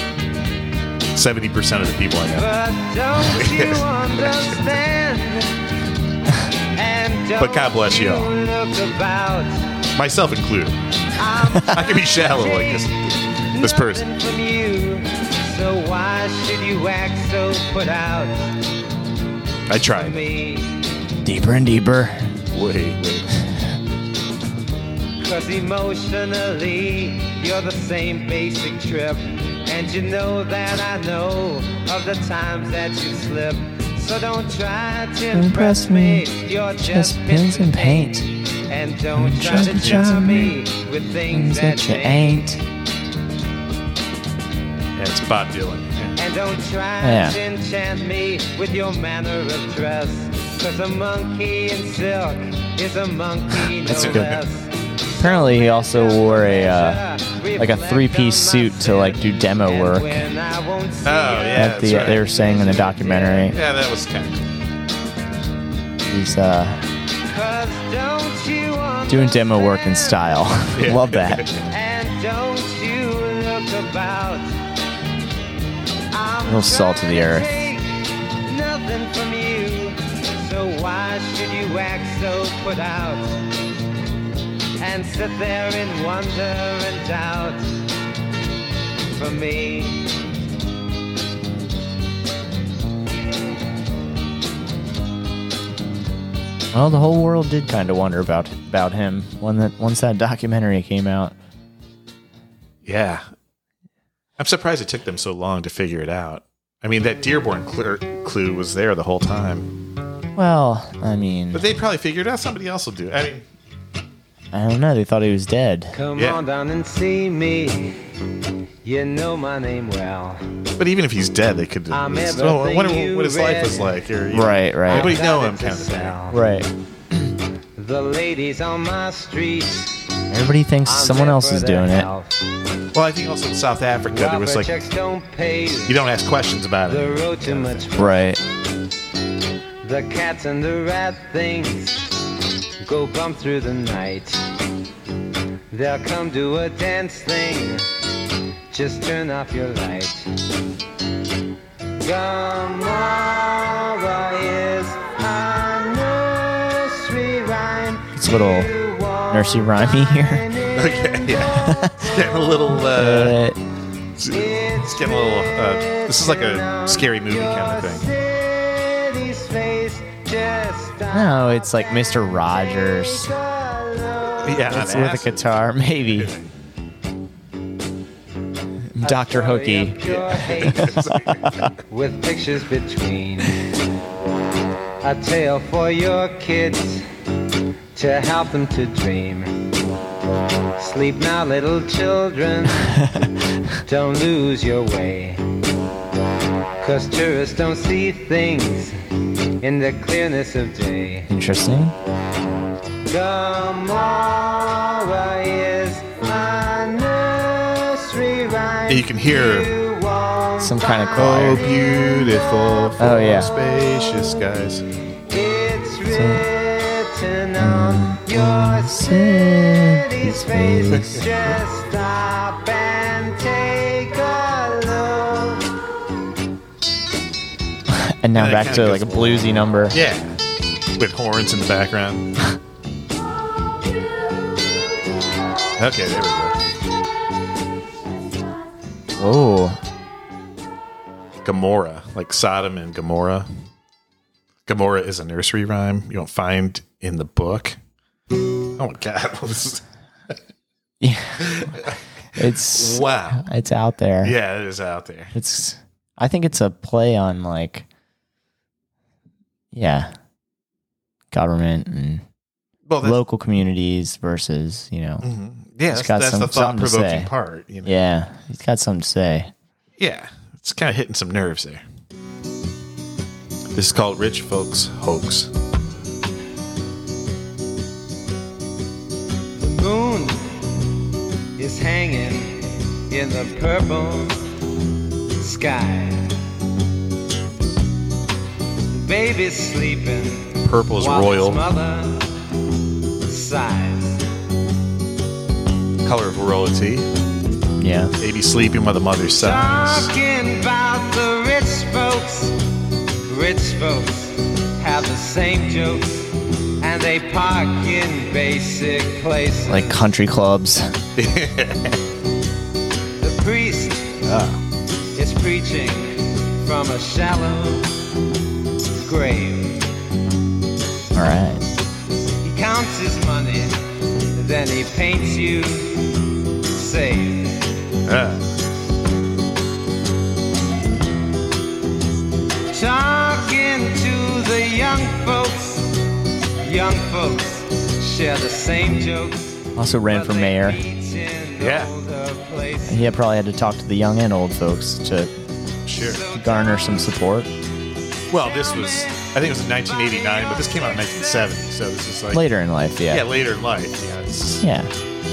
seventy percent of the people I know. But don't <laughs> you understand? And don't But God bless you about Myself included. <laughs> I can be shallow like this this person. from you. So why should you act so put out I tried. me? Deeper and deeper. Wait, wait. Cause emotionally, you're the same basic trip. And you know that I know of the times that you slip. So don't try to impress me. You're just pins and paint. And don't try to charm me with things that you ain't. Yeah, it's Bob Dylan. And don't try Yeah. to enchant me with your manner of dress. Cause a monkey in silk is a monkey <sighs> no That's a good less. Apparently, he also wore a uh, like a three-piece suit to like do demo work. Oh yeah, At the that's right. they were saying in the documentary. Yeah, that was kind of He's uh, Cause don't you doing demo work in style. <laughs> Love that. And don't you look about. I'm Real salt of the earth. Nothing from you. So why should you act so put out? And sit there in wonder and doubt. For me. Well, the whole world did kind of wonder about about him when that once that documentary came out. Yeah. I'm surprised it took them so long to figure it out. I mean, that Dearborn clear, clue was there the whole time. Well, I mean, But they probably figured out somebody else will do it. I mean, I don't know. They thought he was dead. Come Yeah. on down and see me. You know my name well. but even if he's dead, they could. I'm at least- oh, I wonder everything what his you life was like. Or, you know, Right, right. Nobody know him, Got it kind of thing. Right. The ladies on my street. Everybody thinks I'm someone else is their doing it. Health. Well, I think also in South Africa there was like don't pay. you don't ask questions about The it. road too much. Right. The cats and the rat things go bump through the night. They'll come to a dance thing. Just turn off your light. Gomorrah is a nursery rhyme. It's a little nursery rhymey here. <laughs> Okay, yeah. it's getting a little. Uh, it's, it's getting a little. Uh, this is like a scary movie kind of thing. City's face just no, it's like Mr. Rogers. Yeah, It's an with a guitar, <laughs> maybe. Dr. Hooky. with pictures between. A tale for your kids to help them to dream. Sleep now, little children. <laughs> don't lose your way. Cause tourists don't see things in the clearness of day. Interesting. Gomorrah is a nursery rhyme. You can hear some kind of choir. Oh, beautiful. oh, yeah. Spacious skies. It's written on your city's face. Just stop and take a look. <laughs> And now And back to like a gets bluesy number. Yeah, with horns in the background. <laughs> okay, there we go. Oh, Gomorrah, like Sodom and Gomorrah. Gomorrah is a nursery rhyme you don't find in the book. Oh my god! Yeah. It's wow. It's out there. Yeah, it is out there. It's. I think it's a play on like. Yeah. Government and Well, local communities versus you know. Mhm. Yeah, that's- got that's some the thought-provoking part, you know. Yeah, he's got something to say. Yeah, it's kind of hitting some nerves there. This is called Rich Folks Hoax. Is hanging in the purple sky. Baby's sleeping. Purple is royal. His mother sighs. Color of royalty. Yeah. Baby sleeping while the mother sighs. Talking about the rich folks. Rich folks have the same jokes. And they park in basic places. Like country clubs. <laughs> The priest ah. is preaching from a shallow grave. All right. He counts his money, then he paints you safe. Yeah. Talking to the young folks. Young folks share the same jokes. Also ran for mayor. Yeah. He probably had to talk to the young and old folks to Sure. garner some support. Well, this was, I think it was in 1989, but this came out in 1970. So this is like. Later in life, yeah. Yeah, later in life. Yeah. It's, Yeah.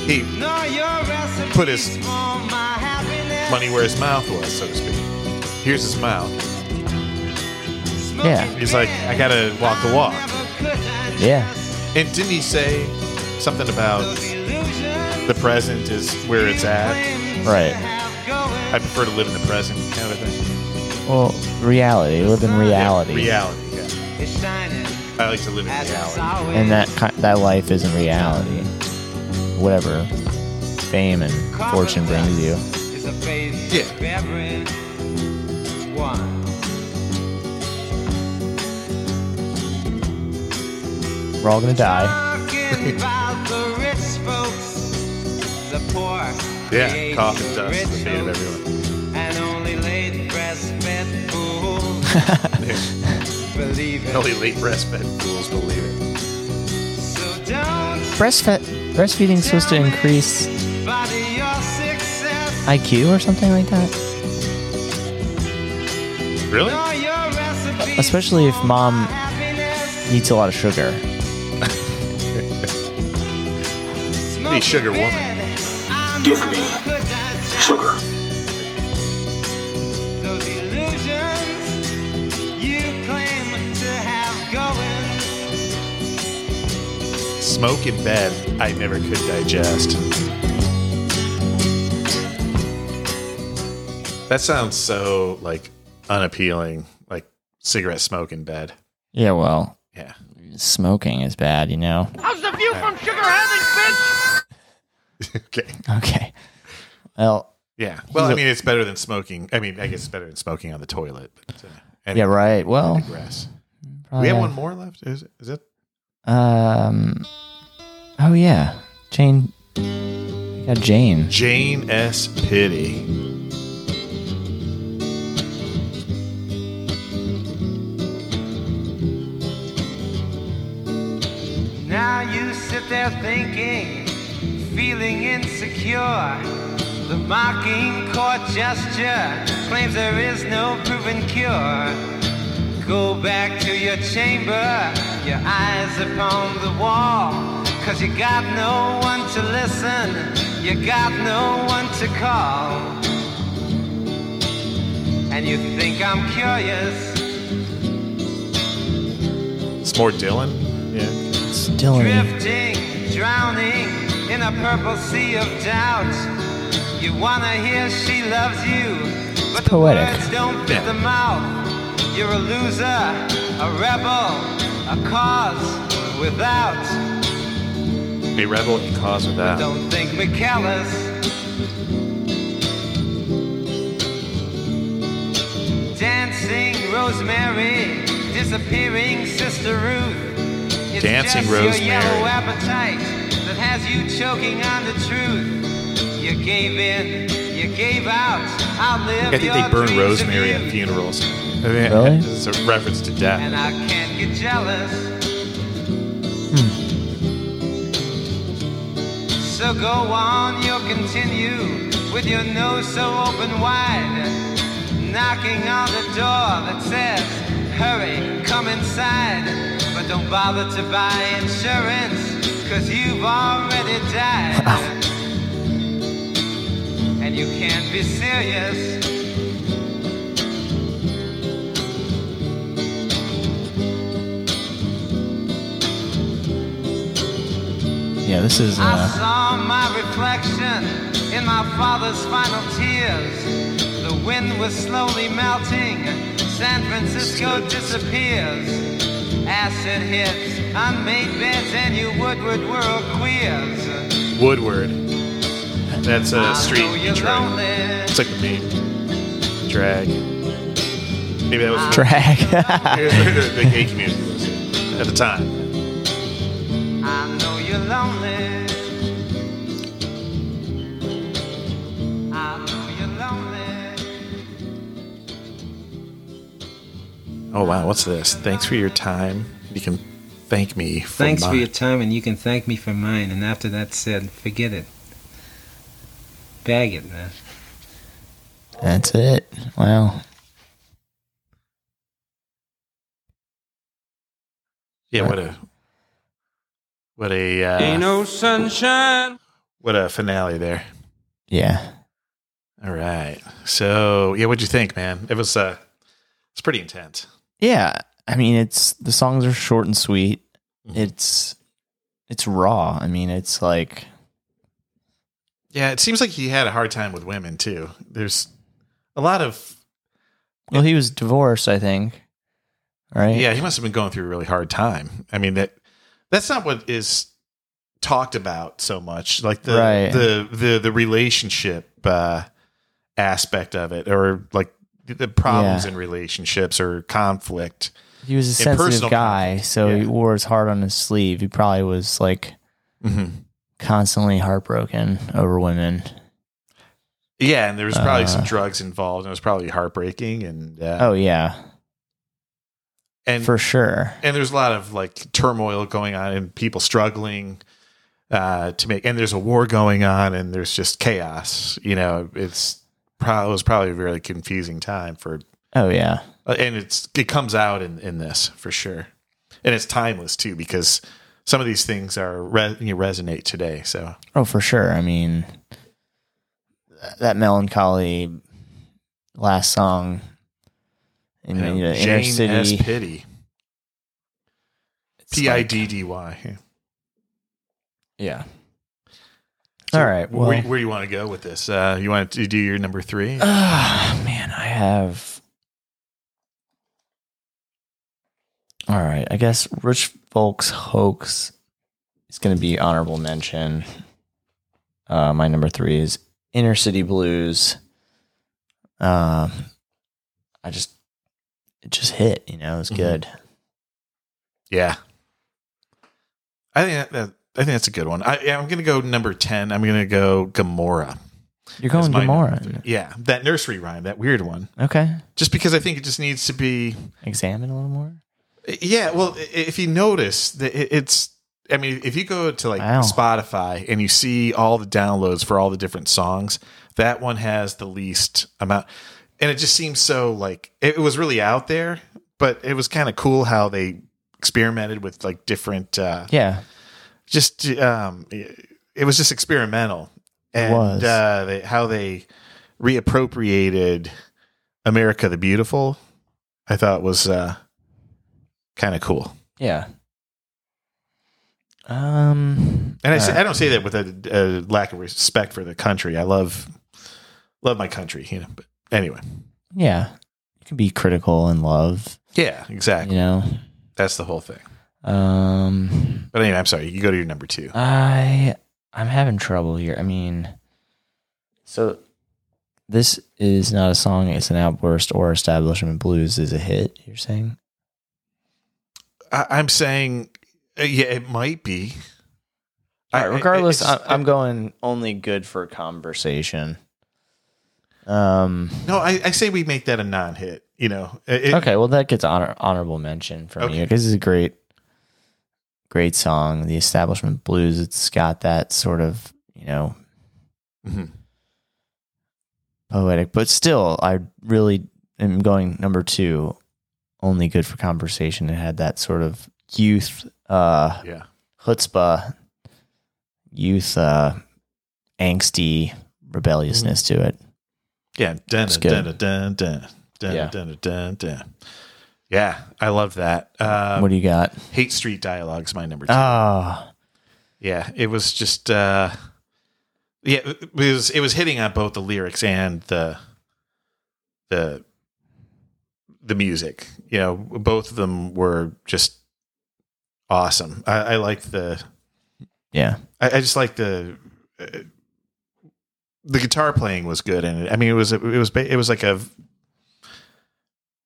He put his money where his mouth was, so to speak. Here's his mouth. Yeah. He's like, I gotta walk the walk. Yeah. And didn't he say something about the present is where it's at? Right. I prefer to live in the present, kind of thing. Well, reality. Live in reality. Reality, yeah. I like to live in reality. And that ki- that life isn't reality. Whatever fame and fortune brings you. Is a face Yeah. We're all gonna die. Talking about the rich folks, the poor. Yeah, create coffin dust, rich the fate of everyone. And only late breastfed fools <laughs> believe it. Only late breastfed fools believe it. So don't Breastfed breastfeeding's supposed to increase body your success. IQ or something like that. Really? Know your recipe Especially if mom eats a lot of sugar. The sugar woman. Give me sugar. Those illusions you claim to have going. Smoke in bed, I never could digest. That sounds so like unappealing, like cigarette smoke in bed. Yeah, well, Yeah. smoking is bad, you know. How's the view from Sugar Heaven, bitch? <laughs> okay. Okay. Well, Yeah. Well, I mean, it's better than smoking. I mean, I guess it's better than smoking on the toilet. But, uh, yeah, right. Well, we have have- one more left. Is, is it? Um. Oh yeah, Jane. we Got Jane. Jane S. Piddy. Now you sit there thinking, feeling insecure. The mocking court gesture claims there is no proven cure. Go back to your chamber, your eyes upon the wall. Cause you got no one to listen, you got no one to call. and you think I'm curious. It's more Dylan. Yeah. It's Dylan. Drifting, drowning in a purple sea of doubt. You wanna hear she loves you, but the poetic. words don't fit the mouth. You're a loser, a rebel, a cause without. A rebel and cause of that. Don't think me callous. Dancing Rosemary, disappearing Sister Ruth. It's Dancing just Rosemary. Your yellow appetite that has you choking on the truth. You gave in, you gave out. I'll live I think they your burn rosemary at funerals. I mean, Really? <laughs> It's a reference to death. And I can't get jealous. Hmm. So go on, you'll continue with your nose so open wide, knocking on the door that says, Hurry, come inside. But don't bother to buy insurance, cause you've already died. And you can't be serious. Yeah, this is. I Uh, saw my reflection in my father's final tears. The wind was slowly melting. San Francisco disappears. Acid hits, unmade beds, and you Woodward world queers. Woodward. That's a street know in Detroit. lonely. It's like the main drag. Maybe that was Drag. <laughs> <laughs> the, the gay community was at the time. I know you're lonely. I know you're lonely. Oh wow, what's this? Thanks for your time. You can thank me for Thanks for your time, and you can thank me for mine. And after that said, forget it. Bag it, man. that's it. Wow. Yeah, what a what a uh, Ain't no sunshine. what a finale there. Yeah. All right. So yeah, what'd you think, man? It was uh it's pretty intense. Yeah. I mean, it's the songs are short and sweet. Mhm. It's it's raw. I mean, it's like Yeah, it seems like he had a hard time with women too. There's a lot of well, he was divorced, I think. Right? yeah, he must have been going through a really hard time. I mean that that's not what is talked about so much. Like the Right. the the the relationship uh aspect of it or like the problems Yeah. in relationships or conflict. He was a sensitive guy, conflict. so he wore his heart on his sleeve. He probably was like Mm-hmm. constantly heartbroken over women. Yeah, and there was probably some Uh, drugs involved, and it was probably heartbreaking, and uh, Oh yeah, and for sure. and there's a lot of like turmoil going on, and people struggling uh, to make, and there's a war going on, and there's just chaos. You know, it's probably it was probably a really confusing time for, Oh yeah. Uh, and it's it comes out in in this for sure, and it's timeless too because some of these things are re- you resonate today. So Oh, for sure. I mean, that melancholy last song in you know, you know, inner Jane S. Piddy, P I D D Y. yeah. So All right. Well, where, where do you want to go with this? Uh, you want to do your number three? Ah, man, I have. All right, I guess Rich Folks Hoax is going to be honorable mention. Uh, my number three is Inner City Blues. Um, I just it just hit, you know, it was Mhm. good. Yeah, I think that, I think that's a good one. I, I'm going to go number ten. I'm going to go Gomorrah. You're going Gomorrah. Yeah, that nursery rhyme, that weird one. Okay, Just because I think it just needs to be. examined a little more. Yeah, well, if you notice that it's. I mean, if you go to like Wow. Spotify and you see all the downloads for all the different songs, that one has the least amount, and it just seems so like it was really out there. But it was kind of cool how they experimented with like different. uh Yeah, just um it, was just experimental and was. uh they, how they reappropriated America the Beautiful, I thought was uh, kind of cool. Yeah. Um, And I, say, uh, I don't say that with a, a lack of respect for the country. I love love my country, you know. But anyway, yeah, you can be critical and love. yeah, exactly. You know, That's the whole thing. um, But anyway, I'm sorry. You go to your number two. I I'm having trouble here. I mean, so this is not a song; it's an outburst or establishment blues is a hit. You're saying? I, I'm saying, uh, yeah, it might be. All I- I- regardless, I, I'm going only good for conversation. Um. No, I, I say we make that a non-hit. You know. It- it- okay, well that gets honor, honorable mention from me Okay. because it's a great, great song. The Establishment Blues. It's got that sort of you know Mhm. poetic, but still, I really am going number two. Only good for conversation. It had that sort of youth, uh, Yeah. chutzpah, youth, uh, angsty rebelliousness to it. Yeah. Dun, dun, dun, dun, dun, Yeah. dun, dun, dun. Yeah, I love that. Uh, what do you got? Hate Street dialogues my number two. Oh, yeah, it was just uh, yeah, it was it was hitting on both the lyrics and the the the music. You know, both of them were just awesome. I, I liked the yeah. I, I just like the uh, the guitar playing was good in it. I mean, it was it was it was like a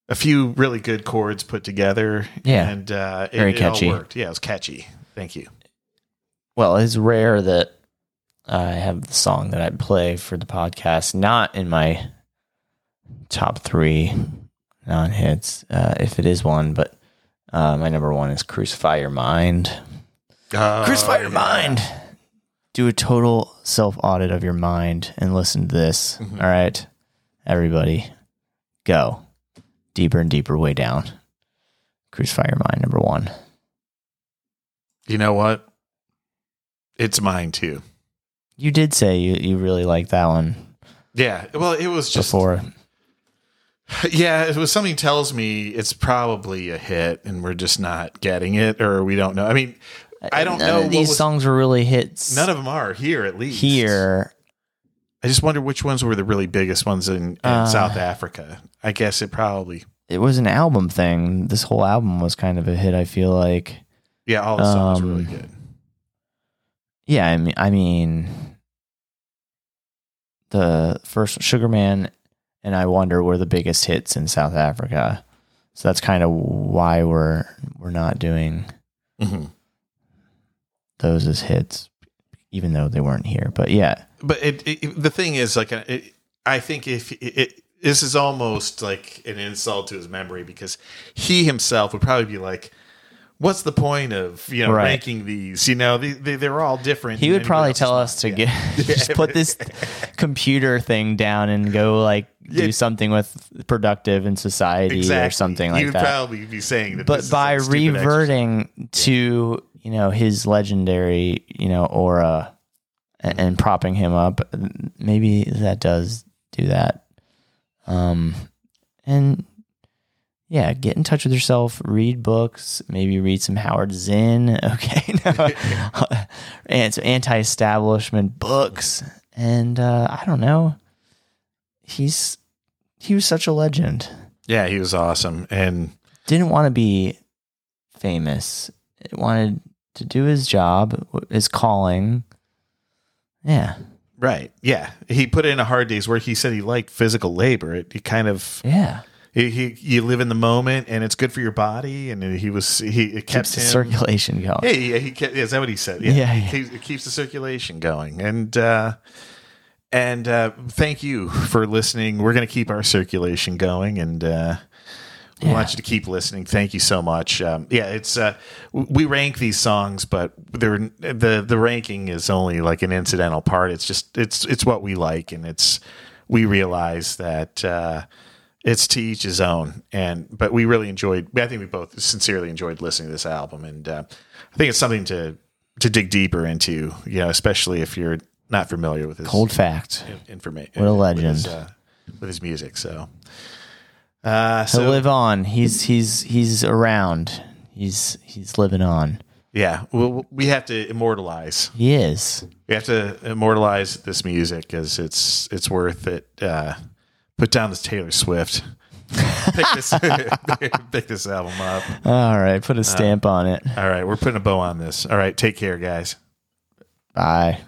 a few really good chords put together. Yeah. and uh, it, Very it all catchy. worked. Yeah, it was catchy. Thank you. Well, it's rare that I have the song that I play for the podcast not in my top three non hits, uh, if it is one, but uh, my number one is Crucify Your Mind. Uh, Crucify Your Mind. Do a total self audit of your mind and listen to this. Mhm. All right, everybody, go deeper and deeper way down. Crucify Your Mind, number one. You know what? It's mine too. You did say you, you really like that one Yeah. Well, it was just before. <laughs> yeah. It was something tells me it's probably a hit, and we're just not getting it, or we don't know. I mean, I don't None know. of these was- songs were really hits. None of them are here, at least here. I just wonder which ones were the really biggest ones in, in Uh, South Africa. I guess it probably. It was an album thing. This whole album was kind of a hit. I feel like. Yeah, all the songs were really Um, good. Yeah, I mean, I mean, the first Sugar Man and I Wonder were the biggest hits in South Africa. So that's kind of why we're we're not doing hmm those as hits, even though they weren't here. But yeah, But it, it, the thing is, like, it, I think if it, it, this is almost like an insult to his memory because he himself would probably be like, "What's the point of you know Right. ranking these? You know, they, they, they're all different." he would probably tell us to Yeah. get <laughs> just put this <laughs> computer thing down and go like do Yeah. something with productive in society exactly. or something like would that. You'd probably be saying that. this but by stupid exercise. reverting to you know his legendary you know aura and, and propping him up maybe that does do that um and yeah get in touch with yourself read books maybe read some howard zinn <laughs> okay <laughs> and some anti-establishment books and uh i don't know he's he was such a legend yeah, he was awesome, and didn't want to be famous. Wanted to do his job, his calling. Yeah, right, yeah, he put in a hard day's work. He said he liked physical labor. It, it kind of yeah. he, he you live in the moment, and it's good for your body. And he was he it kept Keeps the him circulation going. Yeah, yeah, he kept, is that what he said? Yeah, Yeah, yeah. keeps, it keeps the circulation going, and uh, and uh, thank you for listening. We're going to keep our circulation going, and uh, we Yeah. want you to keep listening. Thank you so much. Um, yeah, it's uh, we rank these songs, but they're the the ranking is only like an incidental part. It's just it's it's what we like, and it's we realize that. Uh, it's to each his own and but we really enjoyed i think we both sincerely enjoyed listening to this album and uh, i think it's something to to dig deeper into you know especially if you're not familiar with his Cold fact. information What a with his, legend. uh, with his music so Uh, He'll live on. He's he's he's around. He's he's living on. yeah, we we have to immortalize. He is. We have to immortalize this music because it's it's worth it. Uh, put down this Taylor Swift. <laughs> pick this <laughs> pick this album up. All right, put a stamp on it. All right, we're putting a bow on this. All right, take care, guys. Bye.